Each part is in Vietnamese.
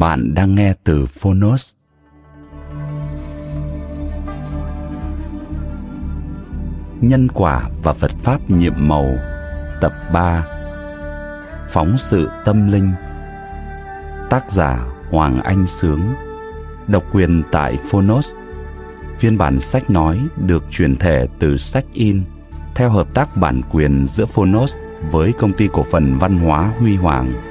Bạn đang nghe từ Phonos. Nhân quả và Phật Pháp nhiệm màu, Tập 3 Phóng sự tâm linh Tác giả Hoàng Anh Sướng, Độc quyền tại Phonos Phiên bản sách nói được chuyển thể từ sách in theo hợp tác bản quyền giữa Phonos với công ty cổ phần văn hóa Huy Hoàng.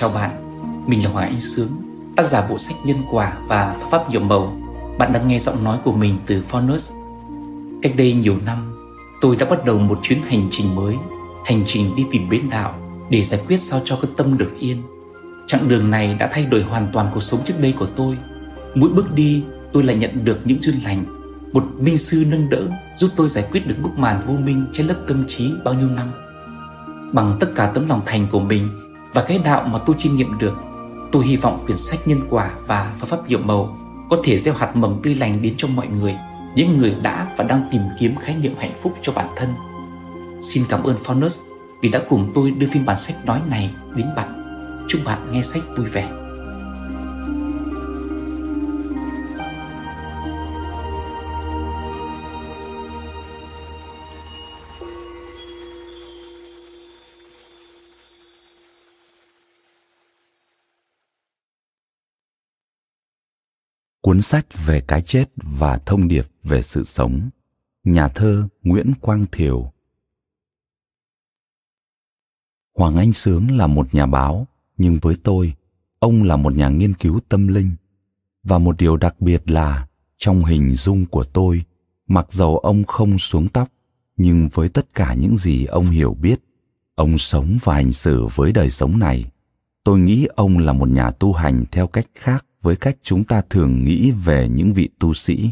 Chào bạn, mình là Hoàng Anh Sướng, tác giả bộ sách Nhân Quả và Pháp Pháp Nhiệm Màu. Bạn đang nghe giọng nói của mình từ Phonus. Cách đây nhiều năm, tôi đã bắt đầu một chuyến hành trình mới, hành trình đi tìm bến đạo để giải quyết sao cho cái tâm được yên. Chặng đường này đã thay đổi hoàn toàn cuộc sống trước đây của tôi. Mỗi bước đi, tôi lại nhận được những duyên lành, một minh sư nâng đỡ giúp tôi giải quyết được bức màn vô minh che lấp tâm trí bao nhiêu năm. Bằng tất cả tấm lòng thành của mình và cái đạo mà tôi chiêm nghiệm được, tôi hy vọng quyển sách nhân quả và pháp pháp diệu màu có thể gieo hạt mầm tươi lành đến cho mọi người, những người đã và đang tìm kiếm khái niệm hạnh phúc cho bản thân. Xin cảm ơn Faunus vì đã cùng tôi đưa phiên bản sách nói này đến bạn. Chúc bạn nghe sách vui vẻ. Cuốn sách về cái chết và thông điệp về sự sống. Nhà thơ Nguyễn Quang Thiều Hoàng Anh Sướng là một nhà báo, nhưng với tôi, ông là một nhà nghiên cứu tâm linh. Và một điều đặc biệt là, trong hình dung của tôi, mặc dầu ông không xuống tóc, nhưng với tất cả những gì ông hiểu biết, ông sống và hành xử với đời sống này, tôi nghĩ ông là một nhà tu hành theo cách khác với cách chúng ta thường nghĩ về những vị tu sĩ.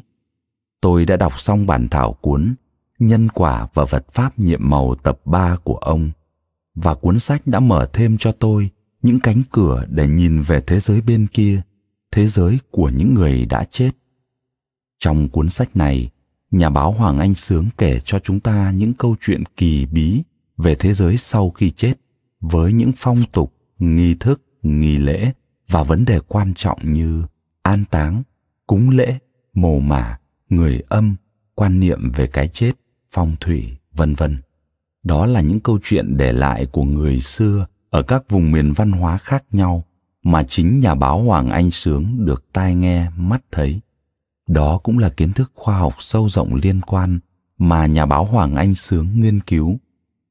Tôi đã đọc xong bản thảo cuốn Nhân quả và vật pháp nhiệm màu tập 3 của ông và cuốn sách đã mở thêm cho tôi những cánh cửa để nhìn về thế giới bên kia, thế giới của những người đã chết. Trong cuốn sách này, nhà báo Hoàng Anh Sướng kể cho chúng ta những câu chuyện kỳ bí về thế giới sau khi chết với những phong tục, nghi thức, nghi lễ và vấn đề quan trọng như an táng, cúng lễ, mồ mả, người âm, quan niệm về cái chết, phong thủy, vân vân. Đó là những câu chuyện để lại của người xưa ở các vùng miền văn hóa khác nhau mà chính nhà báo Hoàng Anh Sướng được tai nghe, mắt thấy. Đó cũng là kiến thức khoa học sâu rộng liên quan mà nhà báo Hoàng Anh Sướng nghiên cứu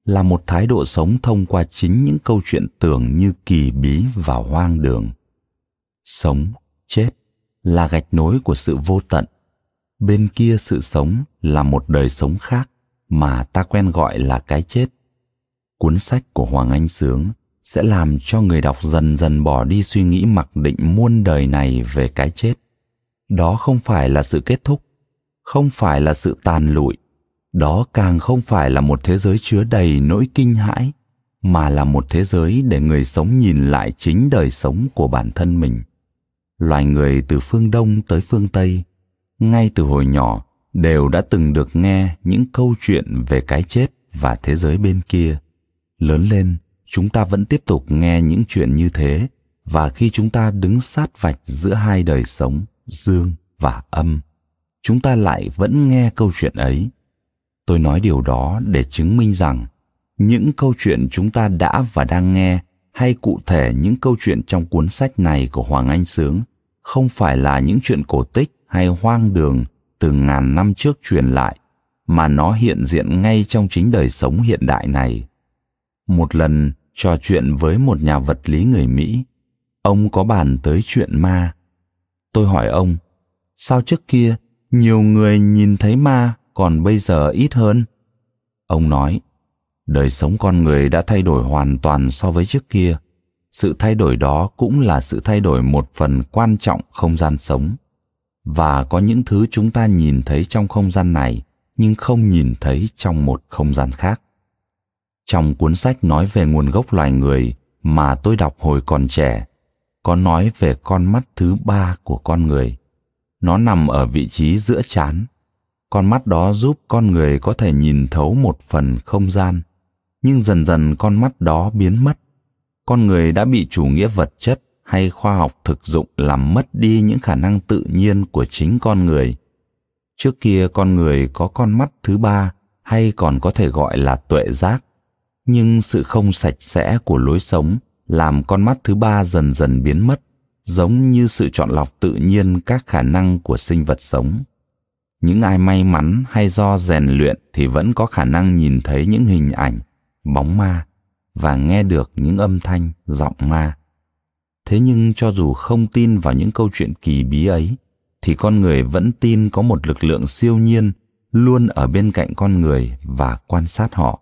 là một thái độ sống thông qua chính những câu chuyện tưởng như kỳ bí và hoang đường sống, chết là gạch nối của sự vô tận. Bên kia sự sống là một đời sống khác mà ta quen gọi là cái chết. Cuốn sách của hoàng anh sướng sẽ làm cho người đọc dần dần bỏ đi suy nghĩ mặc định muôn đời này về cái chết. Đó không phải là sự kết thúc, không phải là sự tàn lụi. Đó càng không phải là một thế giới chứa đầy nỗi kinh hãi, mà là một thế giới để người sống nhìn lại chính đời sống của bản thân mình loài người từ phương đông tới phương tây, ngay từ hồi nhỏ đều đã từng được nghe những câu chuyện về cái chết và thế giới bên kia. Lớn lên, chúng ta vẫn tiếp tục nghe những chuyện như thế, và khi chúng ta đứng sát vạch giữa hai đời sống, dương và âm, chúng ta lại vẫn nghe câu chuyện ấy. Tôi nói điều đó để chứng minh rằng những câu chuyện chúng ta đã và đang nghe hay cụ thể những câu chuyện trong cuốn sách này của hoàng anh sướng không phải là những chuyện cổ tích hay hoang đường từ ngàn năm trước truyền lại, mà nó hiện diện ngay trong chính đời sống hiện đại này. Một lần trò chuyện với một nhà vật lý người mỹ, ông có bàn tới chuyện ma. Tôi hỏi ông, sao trước kia nhiều người nhìn thấy ma còn bây giờ ít hơn? Ông nói đời sống con người đã thay đổi hoàn toàn so với trước kia. Sự thay đổi đó cũng là sự thay đổi một phần quan trọng không gian sống. Và có những thứ chúng ta nhìn thấy trong không gian này, nhưng không nhìn thấy trong một không gian khác. Trong cuốn sách nói về nguồn gốc loài người mà tôi đọc hồi còn trẻ, có nói về con mắt thứ ba của con người. Nó nằm ở vị trí giữa trán. con mắt đó giúp con người có thể nhìn thấu một phần không gian nhưng dần dần con mắt đó biến mất. Con người đã bị chủ nghĩa vật chất hay khoa học thực dụng làm mất đi những khả năng tự nhiên của chính con người. Trước kia con người có con mắt thứ ba hay còn có thể gọi là tuệ giác, nhưng sự không sạch sẽ của lối sống làm con mắt thứ ba dần dần biến mất, giống như sự chọn lọc tự nhiên các khả năng của sinh vật sống. Những ai may mắn hay do rèn luyện thì vẫn có khả năng nhìn thấy những hình ảnh bóng ma và nghe được những âm thanh, giọng ma. Thế nhưng cho dù không tin vào những câu chuyện kỳ bí ấy, thì con người vẫn tin có một lực lượng siêu nhiên luôn ở bên cạnh con người và quan sát họ.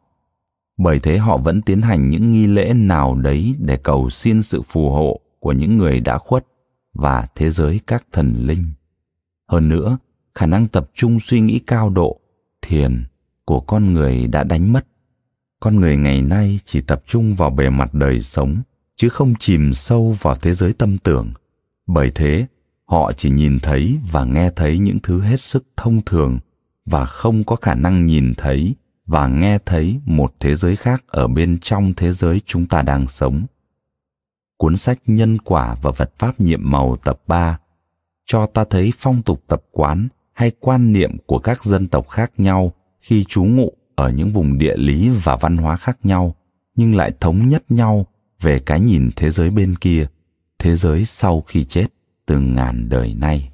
Bởi thế họ vẫn tiến hành những nghi lễ nào đấy để cầu xin sự phù hộ của những người đã khuất và thế giới các thần linh. Hơn nữa, khả năng tập trung suy nghĩ cao độ, thiền của con người đã đánh mất con người ngày nay chỉ tập trung vào bề mặt đời sống, chứ không chìm sâu vào thế giới tâm tưởng bởi thế, họ chỉ nhìn thấy và nghe thấy những thứ hết sức thông thường và không có khả năng nhìn thấy và nghe thấy một thế giới khác ở bên trong thế giới chúng ta đang sống. Cuốn sách Nhân quả và vật pháp nhiệm màu tập 3 cho ta thấy phong tục tập quán hay quan niệm của các dân tộc khác nhau khi trú ngụ ở những vùng địa lý và văn hóa khác nhau nhưng lại thống nhất nhau về cái nhìn thế giới bên kia, thế giới sau khi chết từng ngàn đời nay.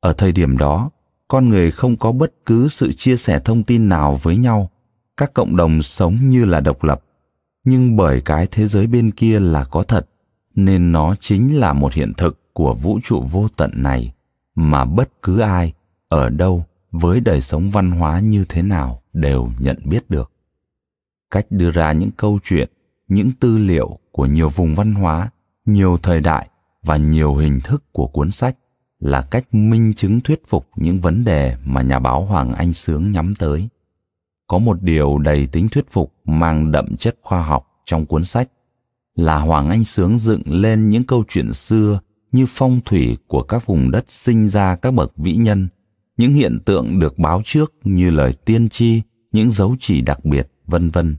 Ở thời điểm đó, con người không có bất cứ sự chia sẻ thông tin nào với nhau, các cộng đồng sống như là độc lập, nhưng bởi cái thế giới bên kia là có thật, nên nó chính là một hiện thực của vũ trụ vô tận này mà bất cứ ai ở đâu với đời sống văn hóa như thế nào đều nhận biết được. Cách đưa ra những câu chuyện, những tư liệu của nhiều vùng văn hóa, nhiều thời đại và nhiều hình thức của cuốn sách là cách minh chứng thuyết phục những vấn đề mà nhà báo hoàng anh sướng nhắm tới. Có một điều đầy tính thuyết phục mang đậm chất khoa học trong cuốn sách là hoàng anh sướng dựng lên những câu chuyện xưa như phong thủy của các vùng đất sinh ra các bậc vĩ nhân những hiện tượng được báo trước như lời tiên tri, những dấu chỉ đặc biệt, vân vân.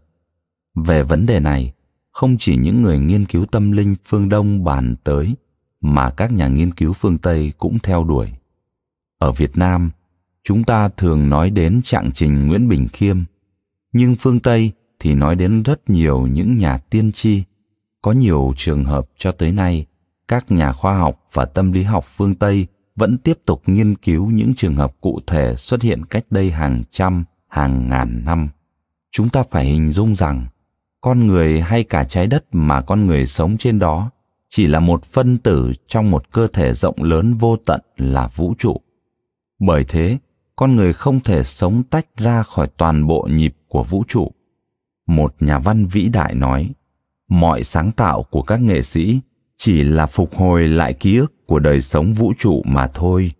Về vấn đề này, không chỉ những người nghiên cứu tâm linh phương đông bàn tới, mà các nhà nghiên cứu phương tây cũng theo đuổi. Ở việt nam, chúng ta thường nói đến trạng trình nguyễn bình khiêm, nhưng phương tây thì nói đến rất nhiều những nhà tiên tri. Có nhiều trường hợp cho tới nay, các nhà khoa học và tâm lý học phương tây vẫn tiếp tục nghiên cứu những trường hợp cụ thể xuất hiện cách đây hàng trăm, hàng ngàn năm. Chúng ta phải hình dung rằng, con người hay cả trái đất mà con người sống trên đó chỉ là một phân tử trong một cơ thể rộng lớn vô tận là vũ trụ. Bởi thế, con người không thể sống tách ra khỏi toàn bộ nhịp của vũ trụ. Một nhà văn vĩ đại nói, mọi sáng tạo của các nghệ sĩ chỉ là phục hồi lại ký ức của đời sống vũ trụ mà thôi.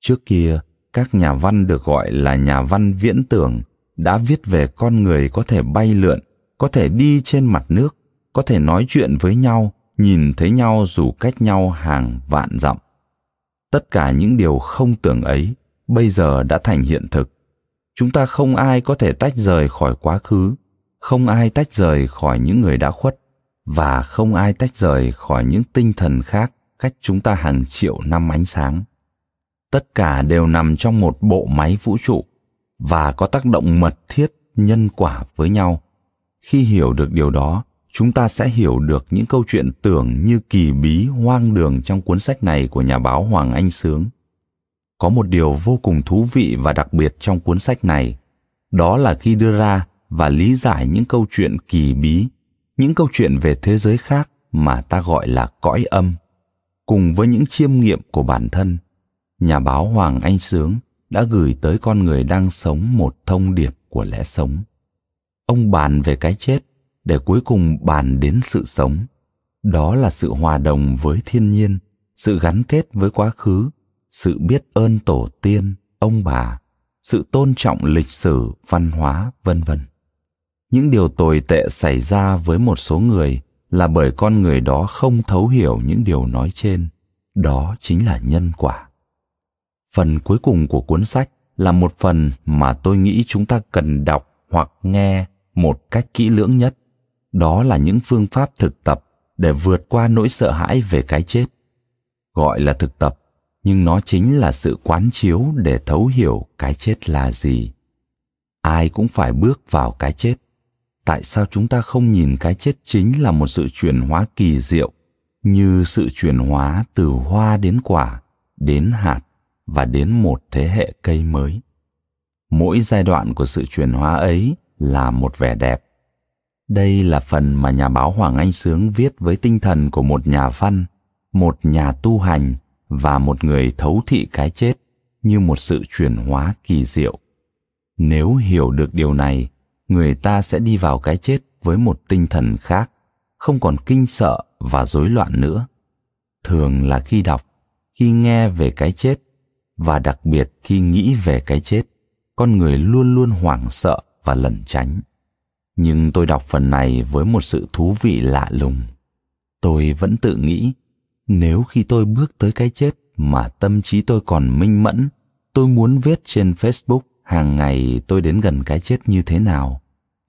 Trước kia, các nhà văn được gọi là nhà văn viễn tưởng đã viết về con người có thể bay lượn, có thể đi trên mặt nước, có thể nói chuyện với nhau, nhìn thấy nhau dù cách nhau hàng vạn dặm. Tất cả những điều không tưởng ấy bây giờ đã thành hiện thực. Chúng ta không ai có thể tách rời khỏi quá khứ, không ai tách rời khỏi những người đã khuất và không ai tách rời khỏi những tinh thần khác cách chúng ta hàng triệu năm ánh sáng. Tất cả đều nằm trong một bộ máy vũ trụ và có tác động mật thiết, nhân quả với nhau. Khi hiểu được điều đó, chúng ta sẽ hiểu được những câu chuyện tưởng như kỳ bí hoang đường trong cuốn sách này của nhà báo hoàng anh sướng. Có một điều vô cùng thú vị và đặc biệt trong cuốn sách này, đó là khi đưa ra và lý giải những câu chuyện kỳ bí những câu chuyện về thế giới khác mà ta gọi là cõi âm, cùng với những chiêm nghiệm của bản thân, nhà báo hoàng anh sướng đã gửi tới con người đang sống một thông điệp của lẽ sống. Ông bàn về cái chết để cuối cùng bàn đến sự sống. Đó là sự hòa đồng với thiên nhiên, sự gắn kết với quá khứ, sự biết ơn tổ tiên, ông bà, sự tôn trọng lịch sử, văn hóa, vân vân những điều tồi tệ xảy ra với một số người là bởi con người đó không thấu hiểu những điều nói trên. Đó chính là nhân quả. Phần cuối cùng của cuốn sách là một phần mà tôi nghĩ chúng ta cần đọc hoặc nghe một cách kỹ lưỡng nhất. Đó là những phương pháp thực tập để vượt qua nỗi sợ hãi về cái chết. Gọi là thực tập, nhưng nó chính là sự quán chiếu để thấu hiểu cái chết là gì. Ai cũng phải bước vào cái chết tại sao chúng ta không nhìn cái chết chính là một sự chuyển hóa kỳ diệu, như sự chuyển hóa từ hoa đến quả, đến hạt và đến một thế hệ cây mới? Mỗi giai đoạn của sự chuyển hóa ấy là một vẻ đẹp. Đây là phần mà nhà báo hoàng anh sướng viết với tinh thần của một nhà văn, một nhà tu hành và một người thấu thị cái chết như một sự chuyển hóa kỳ diệu. Nếu hiểu được điều này người ta sẽ đi vào cái chết với một tinh thần khác, không còn kinh sợ và rối loạn nữa. Thường là khi đọc, khi nghe về cái chết, và đặc biệt khi nghĩ về cái chết, con người luôn luôn hoảng sợ và lẩn tránh. Nhưng tôi đọc phần này với một sự thú vị lạ lùng. Tôi vẫn tự nghĩ, nếu khi tôi bước tới cái chết mà tâm trí tôi còn minh mẫn, tôi muốn viết trên facebook hàng ngày tôi đến gần cái chết như thế nào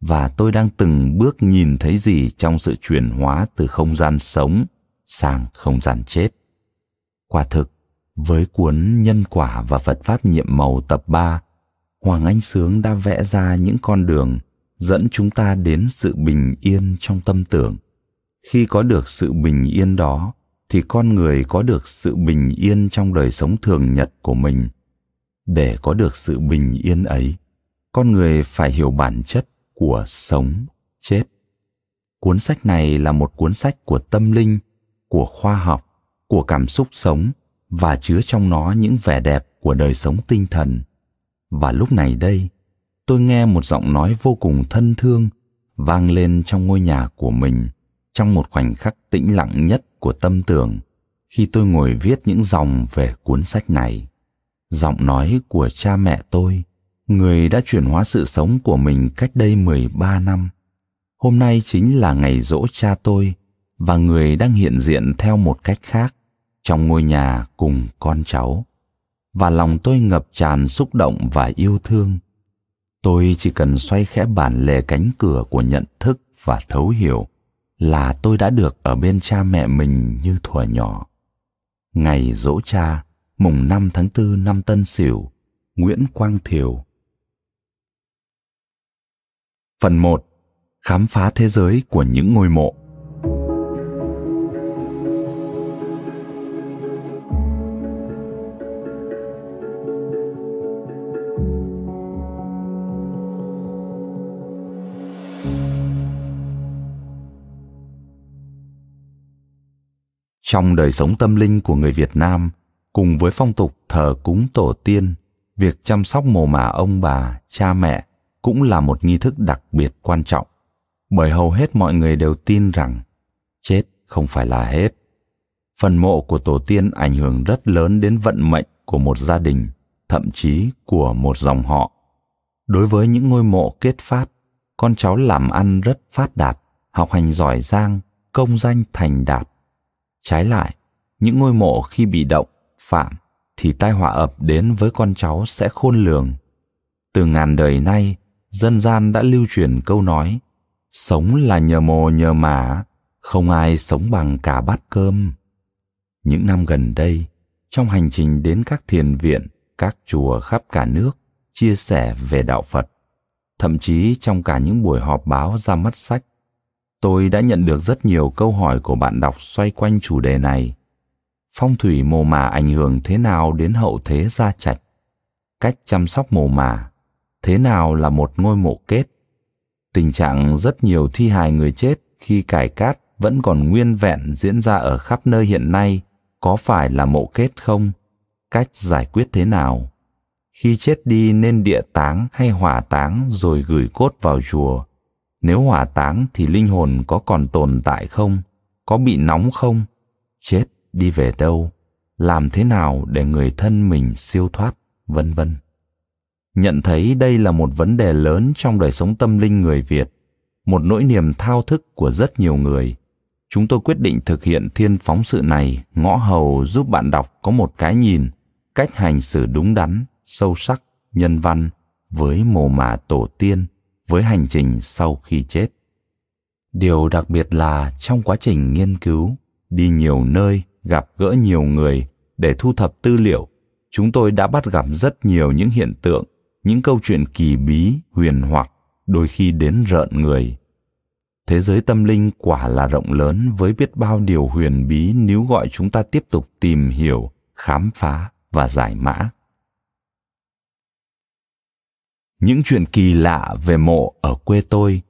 và tôi đang từng bước nhìn thấy gì trong sự chuyển hóa từ không gian sống sang không gian chết quả thực với cuốn nhân quả và phật pháp nhiệm màu tập 3, Hoàng Anh Sướng đã vẽ ra những con đường dẫn chúng ta đến sự bình yên trong tâm tưởng. Khi có được sự bình yên đó, thì con người có được sự bình yên trong đời sống thường nhật của mình. Để có được sự bình yên ấy, con người phải hiểu bản chất của sống, chết. Cuốn sách này là một cuốn sách của tâm linh, của khoa học, của cảm xúc sống và chứa trong nó những vẻ đẹp của đời sống tinh thần. Và lúc này đây, tôi nghe một giọng nói vô cùng thân thương vang lên trong ngôi nhà của mình trong một khoảnh khắc tĩnh lặng nhất của tâm tưởng khi tôi ngồi viết những dòng về cuốn sách này. Giọng nói của cha mẹ tôi, người đã chuyển hóa sự sống của mình cách đây 13 năm. Hôm nay chính là ngày dỗ cha tôi và người đang hiện diện theo một cách khác trong ngôi nhà cùng con cháu. Và lòng tôi ngập tràn xúc động và yêu thương tôi chỉ cần xoay khẽ bản lề cánh cửa của nhận thức và thấu hiểu là tôi đã được ở bên cha mẹ mình như thuở nhỏ. Ngày dỗ cha, mùng 5 tháng 4 năm Tân Sửu, Nguyễn Quang Thiều. Phần 1. Khám phá thế giới của những ngôi mộ. Trong đời sống tâm linh của người Việt Nam, cùng với phong tục thờ cúng tổ tiên, việc chăm sóc mồ mả ông bà, cha mẹ cũng là một nghi thức đặc biệt quan trọng. bởi hầu hết mọi người đều tin rằng chết không phải là hết. Phần mộ của tổ tiên ảnh hưởng rất lớn đến vận mệnh của một gia đình, thậm chí của một dòng họ. Đối với những ngôi mộ kết phát, con cháu làm ăn rất phát đạt, học hành giỏi giang, công danh thành đạt. Trái lại, những ngôi mộ khi bị động, phạm thì tai họa ập đến với con cháu sẽ khôn lường. Từ ngàn đời nay, dân gian đã lưu truyền câu nói sống là nhờ mồ nhờ mả, không ai sống bằng cả bát cơm. Những năm gần đây, trong hành trình đến các thiền viện, các chùa khắp cả nước, chia sẻ về đạo Phật, thậm chí trong cả những buổi họp báo ra mắt sách, tôi đã nhận được rất nhiều câu hỏi của bạn đọc xoay quanh chủ đề này. Phong thủy mồ mả ảnh hưởng thế nào đến hậu thế gia trạch? Cách chăm sóc mồ mả, thế nào là một ngôi mộ kết? Tình trạng rất nhiều thi hài người chết khi cải cát vẫn còn nguyên vẹn diễn ra ở khắp nơi hiện nay, có phải là mộ kết không? Cách giải quyết thế nào? Khi chết đi nên địa táng hay hỏa táng rồi gửi cốt vào chùa? Nếu hỏa táng thì linh hồn có còn tồn tại không? Có bị nóng không? Chết đi về đâu? Làm thế nào để người thân mình siêu thoát? Vân vân. Nhận thấy đây là một vấn đề lớn trong đời sống tâm linh người Việt, một nỗi niềm thao thức của rất nhiều người. Chúng tôi quyết định thực hiện thiên phóng sự này ngõ hầu giúp bạn đọc có một cái nhìn, cách hành xử đúng đắn, sâu sắc, nhân văn với mồ mả tổ tiên, với hành trình sau khi chết. Điều đặc biệt là trong quá trình nghiên cứu, đi nhiều nơi, gặp gỡ nhiều người để thu thập tư liệu, chúng tôi đã bắt gặp rất nhiều những hiện tượng những câu chuyện kỳ bí, huyền hoặc, đôi khi đến rợn người. Thế giới tâm linh quả là rộng lớn với biết bao điều huyền bí nếu gọi chúng ta tiếp tục tìm hiểu, khám phá và giải mã. Những chuyện kỳ lạ về mộ ở quê tôi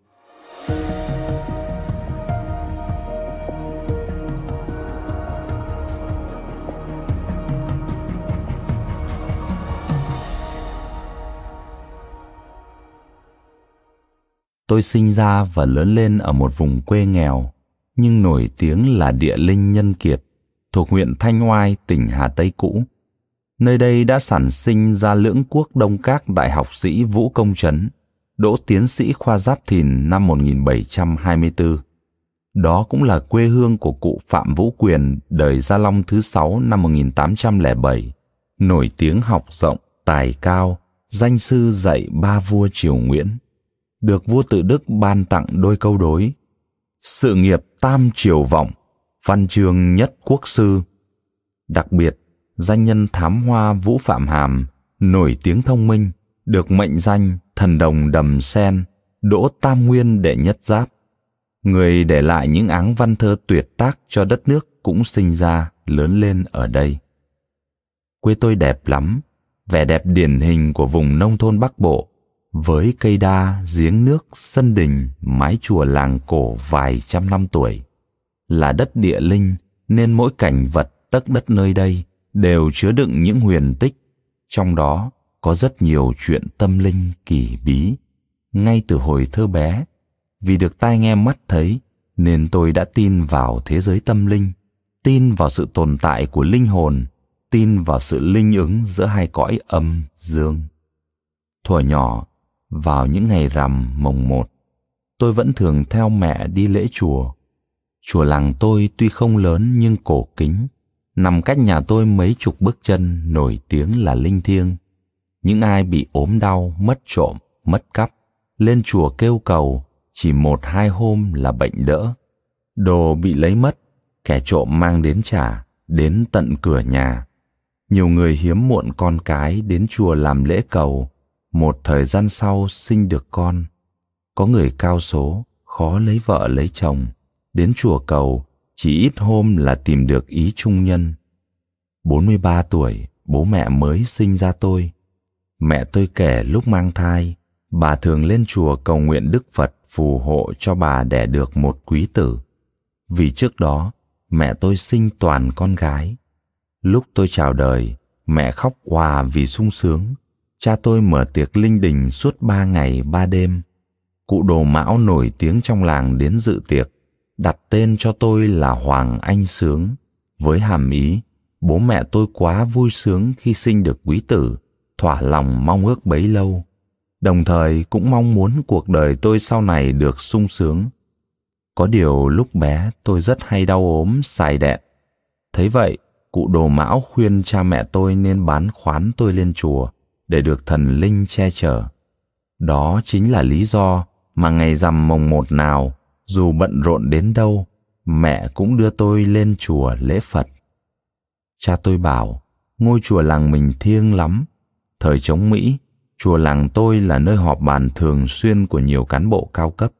Tôi sinh ra và lớn lên ở một vùng quê nghèo, nhưng nổi tiếng là địa linh nhân kiệt, thuộc huyện Thanh Oai, tỉnh Hà Tây cũ. Nơi đây đã sản sinh ra lưỡng quốc đông các đại học sĩ Vũ Công Trấn, đỗ tiến sĩ khoa giáp thìn năm 1724. Đó cũng là quê hương của cụ Phạm Vũ Quyền đời Gia Long thứ sáu năm 1807, nổi tiếng học rộng, tài cao, danh sư dạy ba vua triều Nguyễn được vua tự Đức ban tặng đôi câu đối. Sự nghiệp tam triều vọng, văn chương nhất quốc sư. Đặc biệt, danh nhân thám hoa Vũ Phạm Hàm, nổi tiếng thông minh, được mệnh danh thần đồng đầm sen, đỗ tam nguyên đệ nhất giáp. Người để lại những áng văn thơ tuyệt tác cho đất nước cũng sinh ra, lớn lên ở đây. Quê tôi đẹp lắm, vẻ đẹp điển hình của vùng nông thôn Bắc Bộ với cây đa, giếng nước, sân đình, mái chùa làng cổ vài trăm năm tuổi. Là đất địa linh nên mỗi cảnh vật tấc đất nơi đây đều chứa đựng những huyền tích, trong đó có rất nhiều chuyện tâm linh kỳ bí. Ngay từ hồi thơ bé, vì được tai nghe mắt thấy nên tôi đã tin vào thế giới tâm linh, tin vào sự tồn tại của linh hồn, tin vào sự linh ứng giữa hai cõi âm, dương. Thuở nhỏ, vào những ngày rằm mồng một, tôi vẫn thường theo mẹ đi lễ chùa. Chùa làng tôi tuy không lớn nhưng cổ kính, nằm cách nhà tôi mấy chục bước chân nổi tiếng là linh thiêng. Những ai bị ốm đau, mất trộm, mất cắp, lên chùa kêu cầu, chỉ một hai hôm là bệnh đỡ. Đồ bị lấy mất, kẻ trộm mang đến trả, đến tận cửa nhà. Nhiều người hiếm muộn con cái đến chùa làm lễ cầu, một thời gian sau sinh được con, có người cao số, khó lấy vợ lấy chồng, đến chùa cầu, chỉ ít hôm là tìm được ý trung nhân. 43 tuổi, bố mẹ mới sinh ra tôi. Mẹ tôi kể lúc mang thai, bà thường lên chùa cầu nguyện đức phật phù hộ cho bà đẻ được một quý tử. Vì trước đó, mẹ tôi sinh toàn con gái. Lúc tôi chào đời, mẹ khóc hòa vì sung sướng cha tôi mở tiệc linh đình suốt ba ngày ba đêm cụ đồ mão nổi tiếng trong làng đến dự tiệc, đặt tên cho tôi là Hoàng Anh Sướng, với hàm ý bố mẹ tôi quá vui sướng khi sinh được quý tử, thỏa lòng mong ước bấy lâu. Đồng thời cũng mong muốn cuộc đời tôi sau này được sung sướng. Có điều lúc bé tôi rất hay đau ốm, xài đẹn. Thấy vậy, cụ đồ mão khuyên cha mẹ tôi nên bán khoán tôi lên chùa để được thần linh che chở. Đó chính là lý do mà ngày rằm mồng một nào, dù bận rộn đến đâu, mẹ cũng đưa tôi lên chùa lễ Phật. Cha tôi bảo, ngôi chùa làng mình thiêng lắm. Thời chống Mỹ, chùa làng tôi là nơi họp bàn thường xuyên của nhiều cán bộ cao cấp.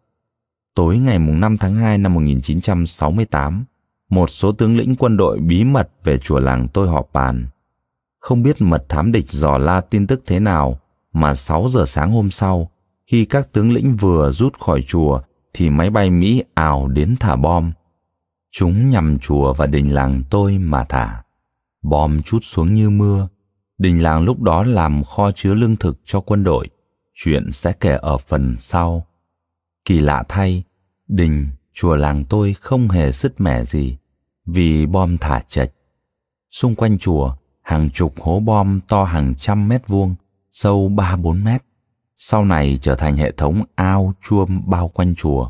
Tối ngày 5 tháng 2 năm 1968, một số tướng lĩnh quân đội bí mật về chùa làng tôi họp bàn. Không biết mật thám địch dò la tin tức thế nào, mà 6 giờ sáng hôm sau, khi các tướng lĩnh vừa rút khỏi chùa thì máy bay Mỹ ảo đến thả bom. Chúng nhằm chùa và đình làng tôi mà thả. Bom chút xuống như mưa. Đình làng lúc đó làm kho chứa lương thực cho quân đội. Chuyện sẽ kể ở phần sau. Kỳ lạ thay, đình, chùa làng tôi không hề sứt mẻ gì vì bom thả chạch. Xung quanh chùa, hàng chục hố bom to hàng trăm mét vuông, sâu ba bốn mét. Sau này trở thành hệ thống ao chuông bao quanh chùa.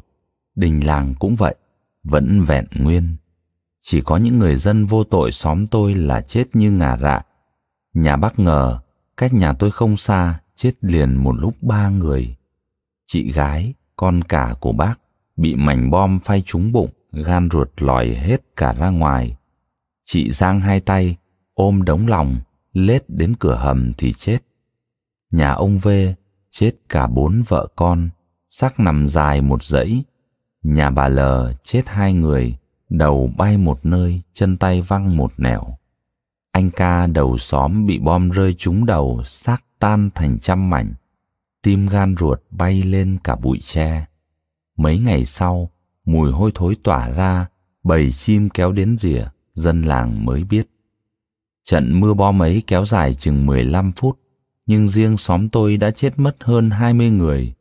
Đình làng cũng vậy, vẫn vẹn nguyên. Chỉ có những người dân vô tội xóm tôi là chết như ngà rạ. Nhà bác ngờ, cách nhà tôi không xa, chết liền một lúc ba người. Chị gái, con cả của bác, bị mảnh bom phay trúng bụng, gan ruột lòi hết cả ra ngoài. Chị giang hai tay, ôm đống lòng, lết đến cửa hầm thì chết. Nhà ông V chết cả bốn vợ con, xác nằm dài một dãy. Nhà bà L chết hai người, đầu bay một nơi, chân tay văng một nẻo. Anh ca đầu xóm bị bom rơi trúng đầu, xác tan thành trăm mảnh. Tim gan ruột bay lên cả bụi tre. Mấy ngày sau, mùi hôi thối tỏa ra, bầy chim kéo đến rìa, dân làng mới biết. Trận mưa bom ấy kéo dài chừng 15 phút, nhưng riêng xóm tôi đã chết mất hơn 20 người.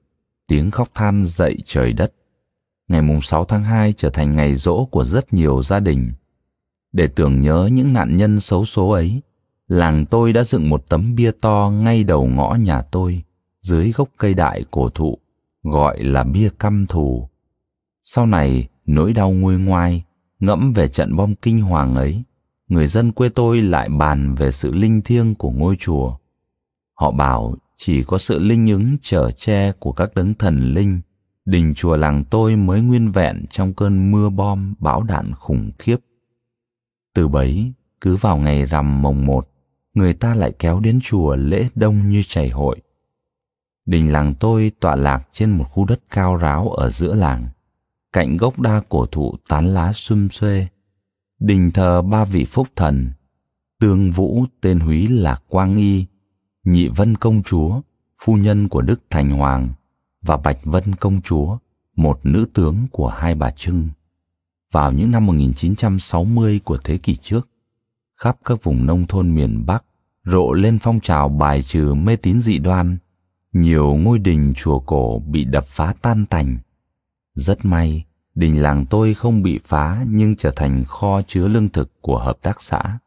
Tiếng khóc than dậy trời đất. Ngày mùng 6 tháng 2 trở thành ngày rỗ của rất nhiều gia đình. Để tưởng nhớ những nạn nhân xấu số ấy, làng tôi đã dựng một tấm bia to ngay đầu ngõ nhà tôi, dưới gốc cây đại cổ thụ, gọi là bia căm thù. Sau này, nỗi đau nguôi ngoai, ngẫm về trận bom kinh hoàng ấy, người dân quê tôi lại bàn về sự linh thiêng của ngôi chùa. Họ bảo chỉ có sự linh ứng trở che của các đấng thần linh, đình chùa làng tôi mới nguyên vẹn trong cơn mưa bom bão đạn khủng khiếp. Từ bấy, cứ vào ngày rằm mồng một, người ta lại kéo đến chùa lễ đông như chảy hội. Đình làng tôi tọa lạc trên một khu đất cao ráo ở giữa làng, cạnh gốc đa cổ thụ tán lá xum xuê. Đình thờ ba vị phúc thần, tương vũ tên húy là Quang Y, Nhị Vân Công Chúa, phu nhân của Đức Thành Hoàng, và Bạch Vân Công Chúa, một nữ tướng của hai bà Trưng. Vào những năm 1960 của thế kỷ trước, khắp các vùng nông thôn miền Bắc rộ lên phong trào bài trừ mê tín dị đoan. Nhiều ngôi đình chùa cổ bị đập phá tan tành. Rất may, đình làng tôi không bị phá nhưng trở thành kho chứa lương thực của hợp tác xã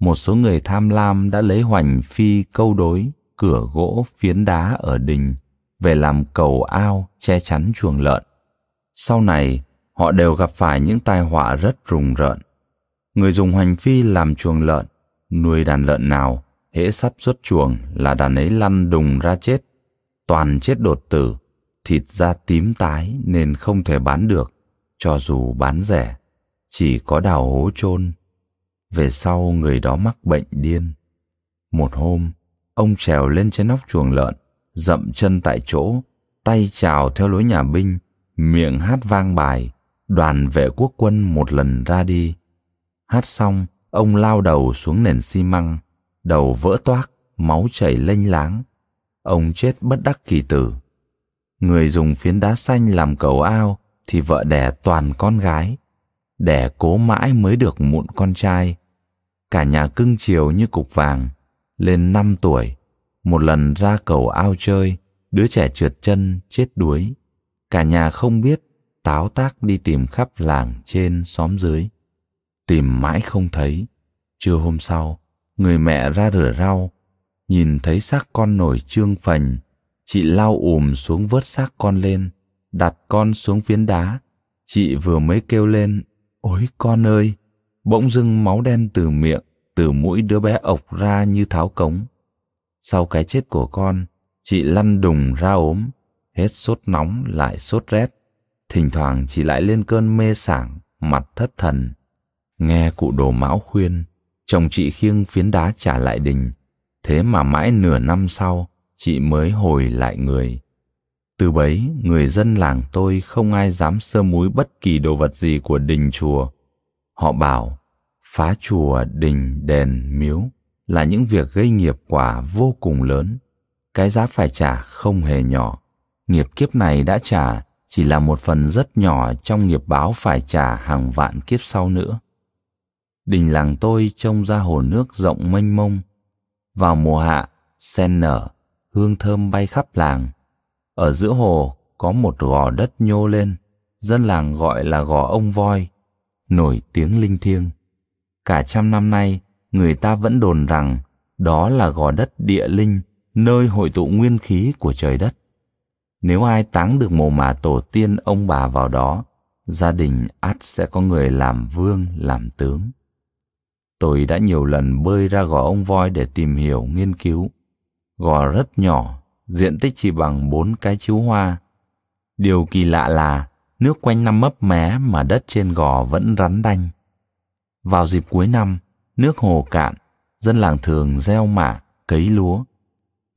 một số người tham lam đã lấy hoành phi câu đối cửa gỗ phiến đá ở đình về làm cầu ao che chắn chuồng lợn. Sau này, họ đều gặp phải những tai họa rất rùng rợn. Người dùng hoành phi làm chuồng lợn, nuôi đàn lợn nào, hễ sắp xuất chuồng là đàn ấy lăn đùng ra chết, toàn chết đột tử, thịt da tím tái nên không thể bán được, cho dù bán rẻ, chỉ có đào hố chôn về sau người đó mắc bệnh điên. Một hôm, ông trèo lên trên nóc chuồng lợn, dậm chân tại chỗ, tay chào theo lối nhà binh, miệng hát vang bài, đoàn vệ quốc quân một lần ra đi. Hát xong, ông lao đầu xuống nền xi măng, đầu vỡ toác, máu chảy lênh láng. Ông chết bất đắc kỳ tử. Người dùng phiến đá xanh làm cầu ao thì vợ đẻ toàn con gái. Đẻ cố mãi mới được mụn con trai cả nhà cưng chiều như cục vàng. Lên năm tuổi, một lần ra cầu ao chơi, đứa trẻ trượt chân, chết đuối, Cả nhà không biết, táo tác đi tìm khắp làng trên xóm dưới. Tìm mãi không thấy. Trưa hôm sau, người mẹ ra rửa rau, nhìn thấy xác con nổi trương phành, chị lao ùm xuống vớt xác con lên, đặt con xuống phiến đá. Chị vừa mới kêu lên, ôi con ơi, bỗng dưng máu đen từ miệng, từ mũi đứa bé ộc ra như tháo cống. Sau cái chết của con, chị lăn đùng ra ốm, hết sốt nóng lại sốt rét. Thỉnh thoảng chị lại lên cơn mê sảng, mặt thất thần. Nghe cụ đồ mão khuyên, chồng chị khiêng phiến đá trả lại đình. Thế mà mãi nửa năm sau, chị mới hồi lại người. Từ bấy, người dân làng tôi không ai dám sơ múi bất kỳ đồ vật gì của đình chùa. Họ bảo, phá chùa, đình, đền, miếu là những việc gây nghiệp quả vô cùng lớn. Cái giá phải trả không hề nhỏ. Nghiệp kiếp này đã trả chỉ là một phần rất nhỏ trong nghiệp báo phải trả hàng vạn kiếp sau nữa. Đình làng tôi trông ra hồ nước rộng mênh mông. Vào mùa hạ, sen nở, hương thơm bay khắp làng. Ở giữa hồ có một gò đất nhô lên, dân làng gọi là gò ông voi, nổi tiếng linh thiêng. Cả trăm năm nay, người ta vẫn đồn rằng đó là gò đất địa linh, nơi hội tụ nguyên khí của trời đất. Nếu ai táng được mồ mả tổ tiên ông bà vào đó, gia đình ắt sẽ có người làm vương, làm tướng. Tôi đã nhiều lần bơi ra gò ông voi để tìm hiểu, nghiên cứu. Gò rất nhỏ, diện tích chỉ bằng bốn cái chiếu hoa. Điều kỳ lạ là nước quanh năm mấp mé mà đất trên gò vẫn rắn đanh. Vào dịp cuối năm, nước hồ cạn, dân làng thường gieo mạ, cấy lúa.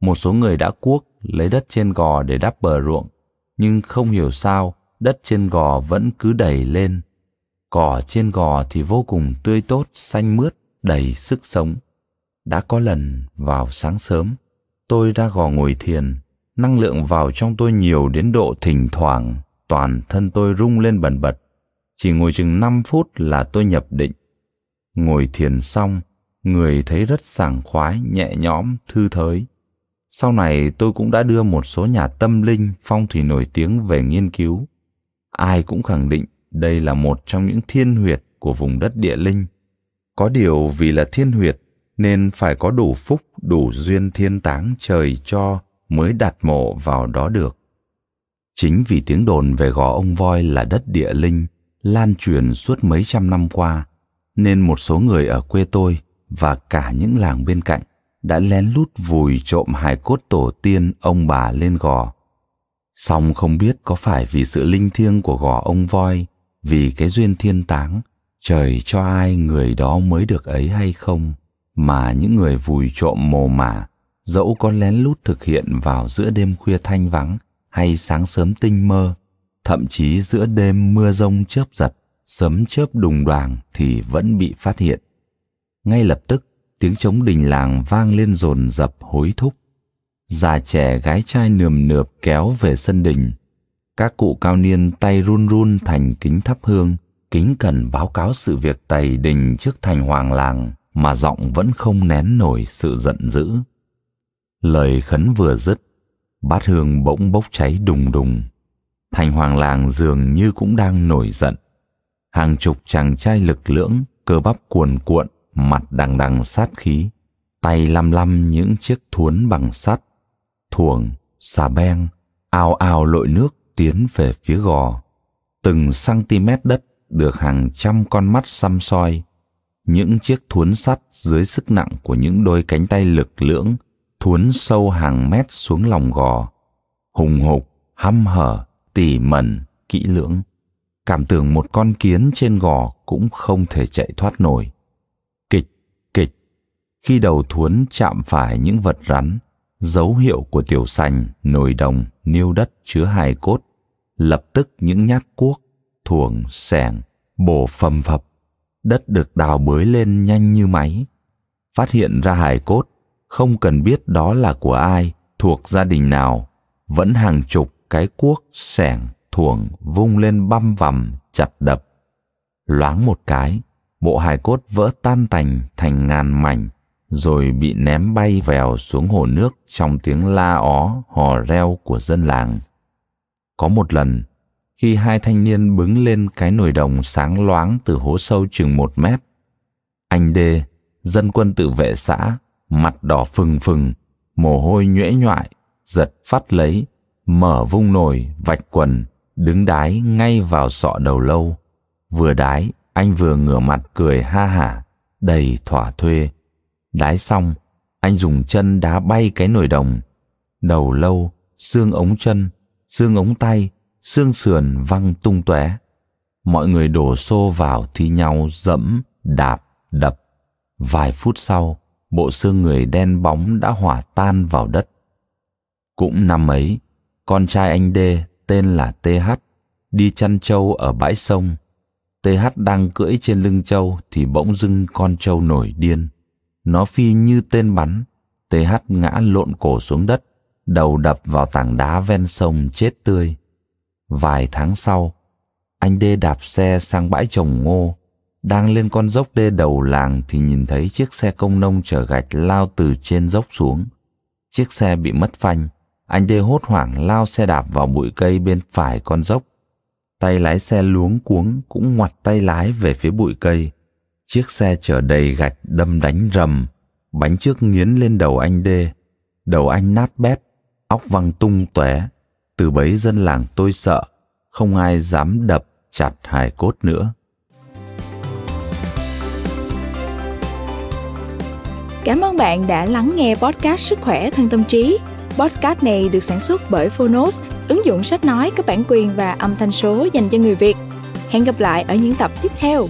Một số người đã cuốc lấy đất trên gò để đắp bờ ruộng, nhưng không hiểu sao đất trên gò vẫn cứ đầy lên. Cỏ trên gò thì vô cùng tươi tốt, xanh mướt, đầy sức sống. Đã có lần vào sáng sớm, tôi ra gò ngồi thiền, năng lượng vào trong tôi nhiều đến độ thỉnh thoảng toàn thân tôi rung lên bần bật. Chỉ ngồi chừng 5 phút là tôi nhập định. Ngồi thiền xong, người thấy rất sảng khoái, nhẹ nhõm, thư thới. Sau này tôi cũng đã đưa một số nhà tâm linh phong thủy nổi tiếng về nghiên cứu. Ai cũng khẳng định đây là một trong những thiên huyệt của vùng đất địa linh. Có điều vì là thiên huyệt nên phải có đủ phúc, đủ duyên thiên táng trời cho mới đặt mộ vào đó được. Chính vì tiếng đồn về gò ông voi là đất địa linh lan truyền suốt mấy trăm năm qua, nên một số người ở quê tôi và cả những làng bên cạnh đã lén lút vùi trộm hài cốt tổ tiên ông bà lên gò. Song không biết có phải vì sự linh thiêng của gò ông voi, vì cái duyên thiên táng, trời cho ai người đó mới được ấy hay không, mà những người vùi trộm mồ mả, dẫu có lén lút thực hiện vào giữa đêm khuya thanh vắng hay sáng sớm tinh mơ, thậm chí giữa đêm mưa rông chớp giật, sấm chớp đùng đoàng thì vẫn bị phát hiện. Ngay lập tức, tiếng trống đình làng vang lên rồn dập hối thúc. Già trẻ gái trai nườm nượp kéo về sân đình. Các cụ cao niên tay run run thành kính thắp hương, kính cần báo cáo sự việc tày đình trước thành hoàng làng mà giọng vẫn không nén nổi sự giận dữ. Lời khấn vừa dứt, bát hương bỗng bốc cháy đùng đùng. Thành hoàng làng dường như cũng đang nổi giận. Hàng chục chàng trai lực lưỡng, cơ bắp cuồn cuộn, mặt đằng đằng sát khí, tay lăm lăm những chiếc thuốn bằng sắt, thuồng, xà beng, ao ao lội nước tiến về phía gò. Từng cm đất được hàng trăm con mắt xăm soi. Những chiếc thuấn sắt dưới sức nặng của những đôi cánh tay lực lưỡng thuấn sâu hàng mét xuống lòng gò. Hùng hục, hăm hở, tỉ mẩn, kỹ lưỡng. Cảm tưởng một con kiến trên gò cũng không thể chạy thoát nổi. Kịch, kịch. Khi đầu thuấn chạm phải những vật rắn, dấu hiệu của tiểu sành, nồi đồng, niêu đất chứa hài cốt, lập tức những nhát cuốc, thuồng, sẻng, bổ phầm phập. Đất được đào bới lên nhanh như máy. Phát hiện ra hài cốt, không cần biết đó là của ai, thuộc gia đình nào, vẫn hàng chục cái cuốc, sẻng, thuồng vung lên băm vằm, chặt đập. Loáng một cái, bộ hài cốt vỡ tan tành thành ngàn mảnh, rồi bị ném bay vèo xuống hồ nước trong tiếng la ó hò reo của dân làng. Có một lần, khi hai thanh niên bứng lên cái nồi đồng sáng loáng từ hố sâu chừng một mét, anh Đê, dân quân tự vệ xã, mặt đỏ phừng phừng, mồ hôi nhuễ nhoại, giật phát lấy, mở vung nồi, vạch quần, đứng đái ngay vào sọ đầu lâu. Vừa đái, anh vừa ngửa mặt cười ha hả, đầy thỏa thuê. Đái xong, anh dùng chân đá bay cái nồi đồng. Đầu lâu, xương ống chân, xương ống tay, xương sườn văng tung tóe. Mọi người đổ xô vào thi nhau dẫm, đạp, đập. Vài phút sau, bộ xương người đen bóng đã hỏa tan vào đất. Cũng năm ấy, con trai anh Đê tên là TH đi chăn trâu ở bãi sông. TH đang cưỡi trên lưng trâu thì bỗng dưng con trâu nổi điên. Nó phi như tên bắn, TH ngã lộn cổ xuống đất, đầu đập vào tảng đá ven sông chết tươi. Vài tháng sau, anh Đê đạp xe sang bãi trồng ngô, đang lên con dốc đê đầu làng thì nhìn thấy chiếc xe công nông chở gạch lao từ trên dốc xuống. Chiếc xe bị mất phanh, anh Đê hốt hoảng lao xe đạp vào bụi cây bên phải con dốc. Tay lái xe luống cuống cũng ngoặt tay lái về phía bụi cây. Chiếc xe chở đầy gạch đâm đánh rầm, bánh trước nghiến lên đầu anh Đê. Đầu anh nát bét, óc văng tung tóe. Từ bấy dân làng tôi sợ, không ai dám đập chặt hài cốt nữa. Cảm ơn bạn đã lắng nghe podcast Sức khỏe thân tâm trí. Podcast này được sản xuất bởi Phonos, ứng dụng sách nói có bản quyền và âm thanh số dành cho người Việt. Hẹn gặp lại ở những tập tiếp theo.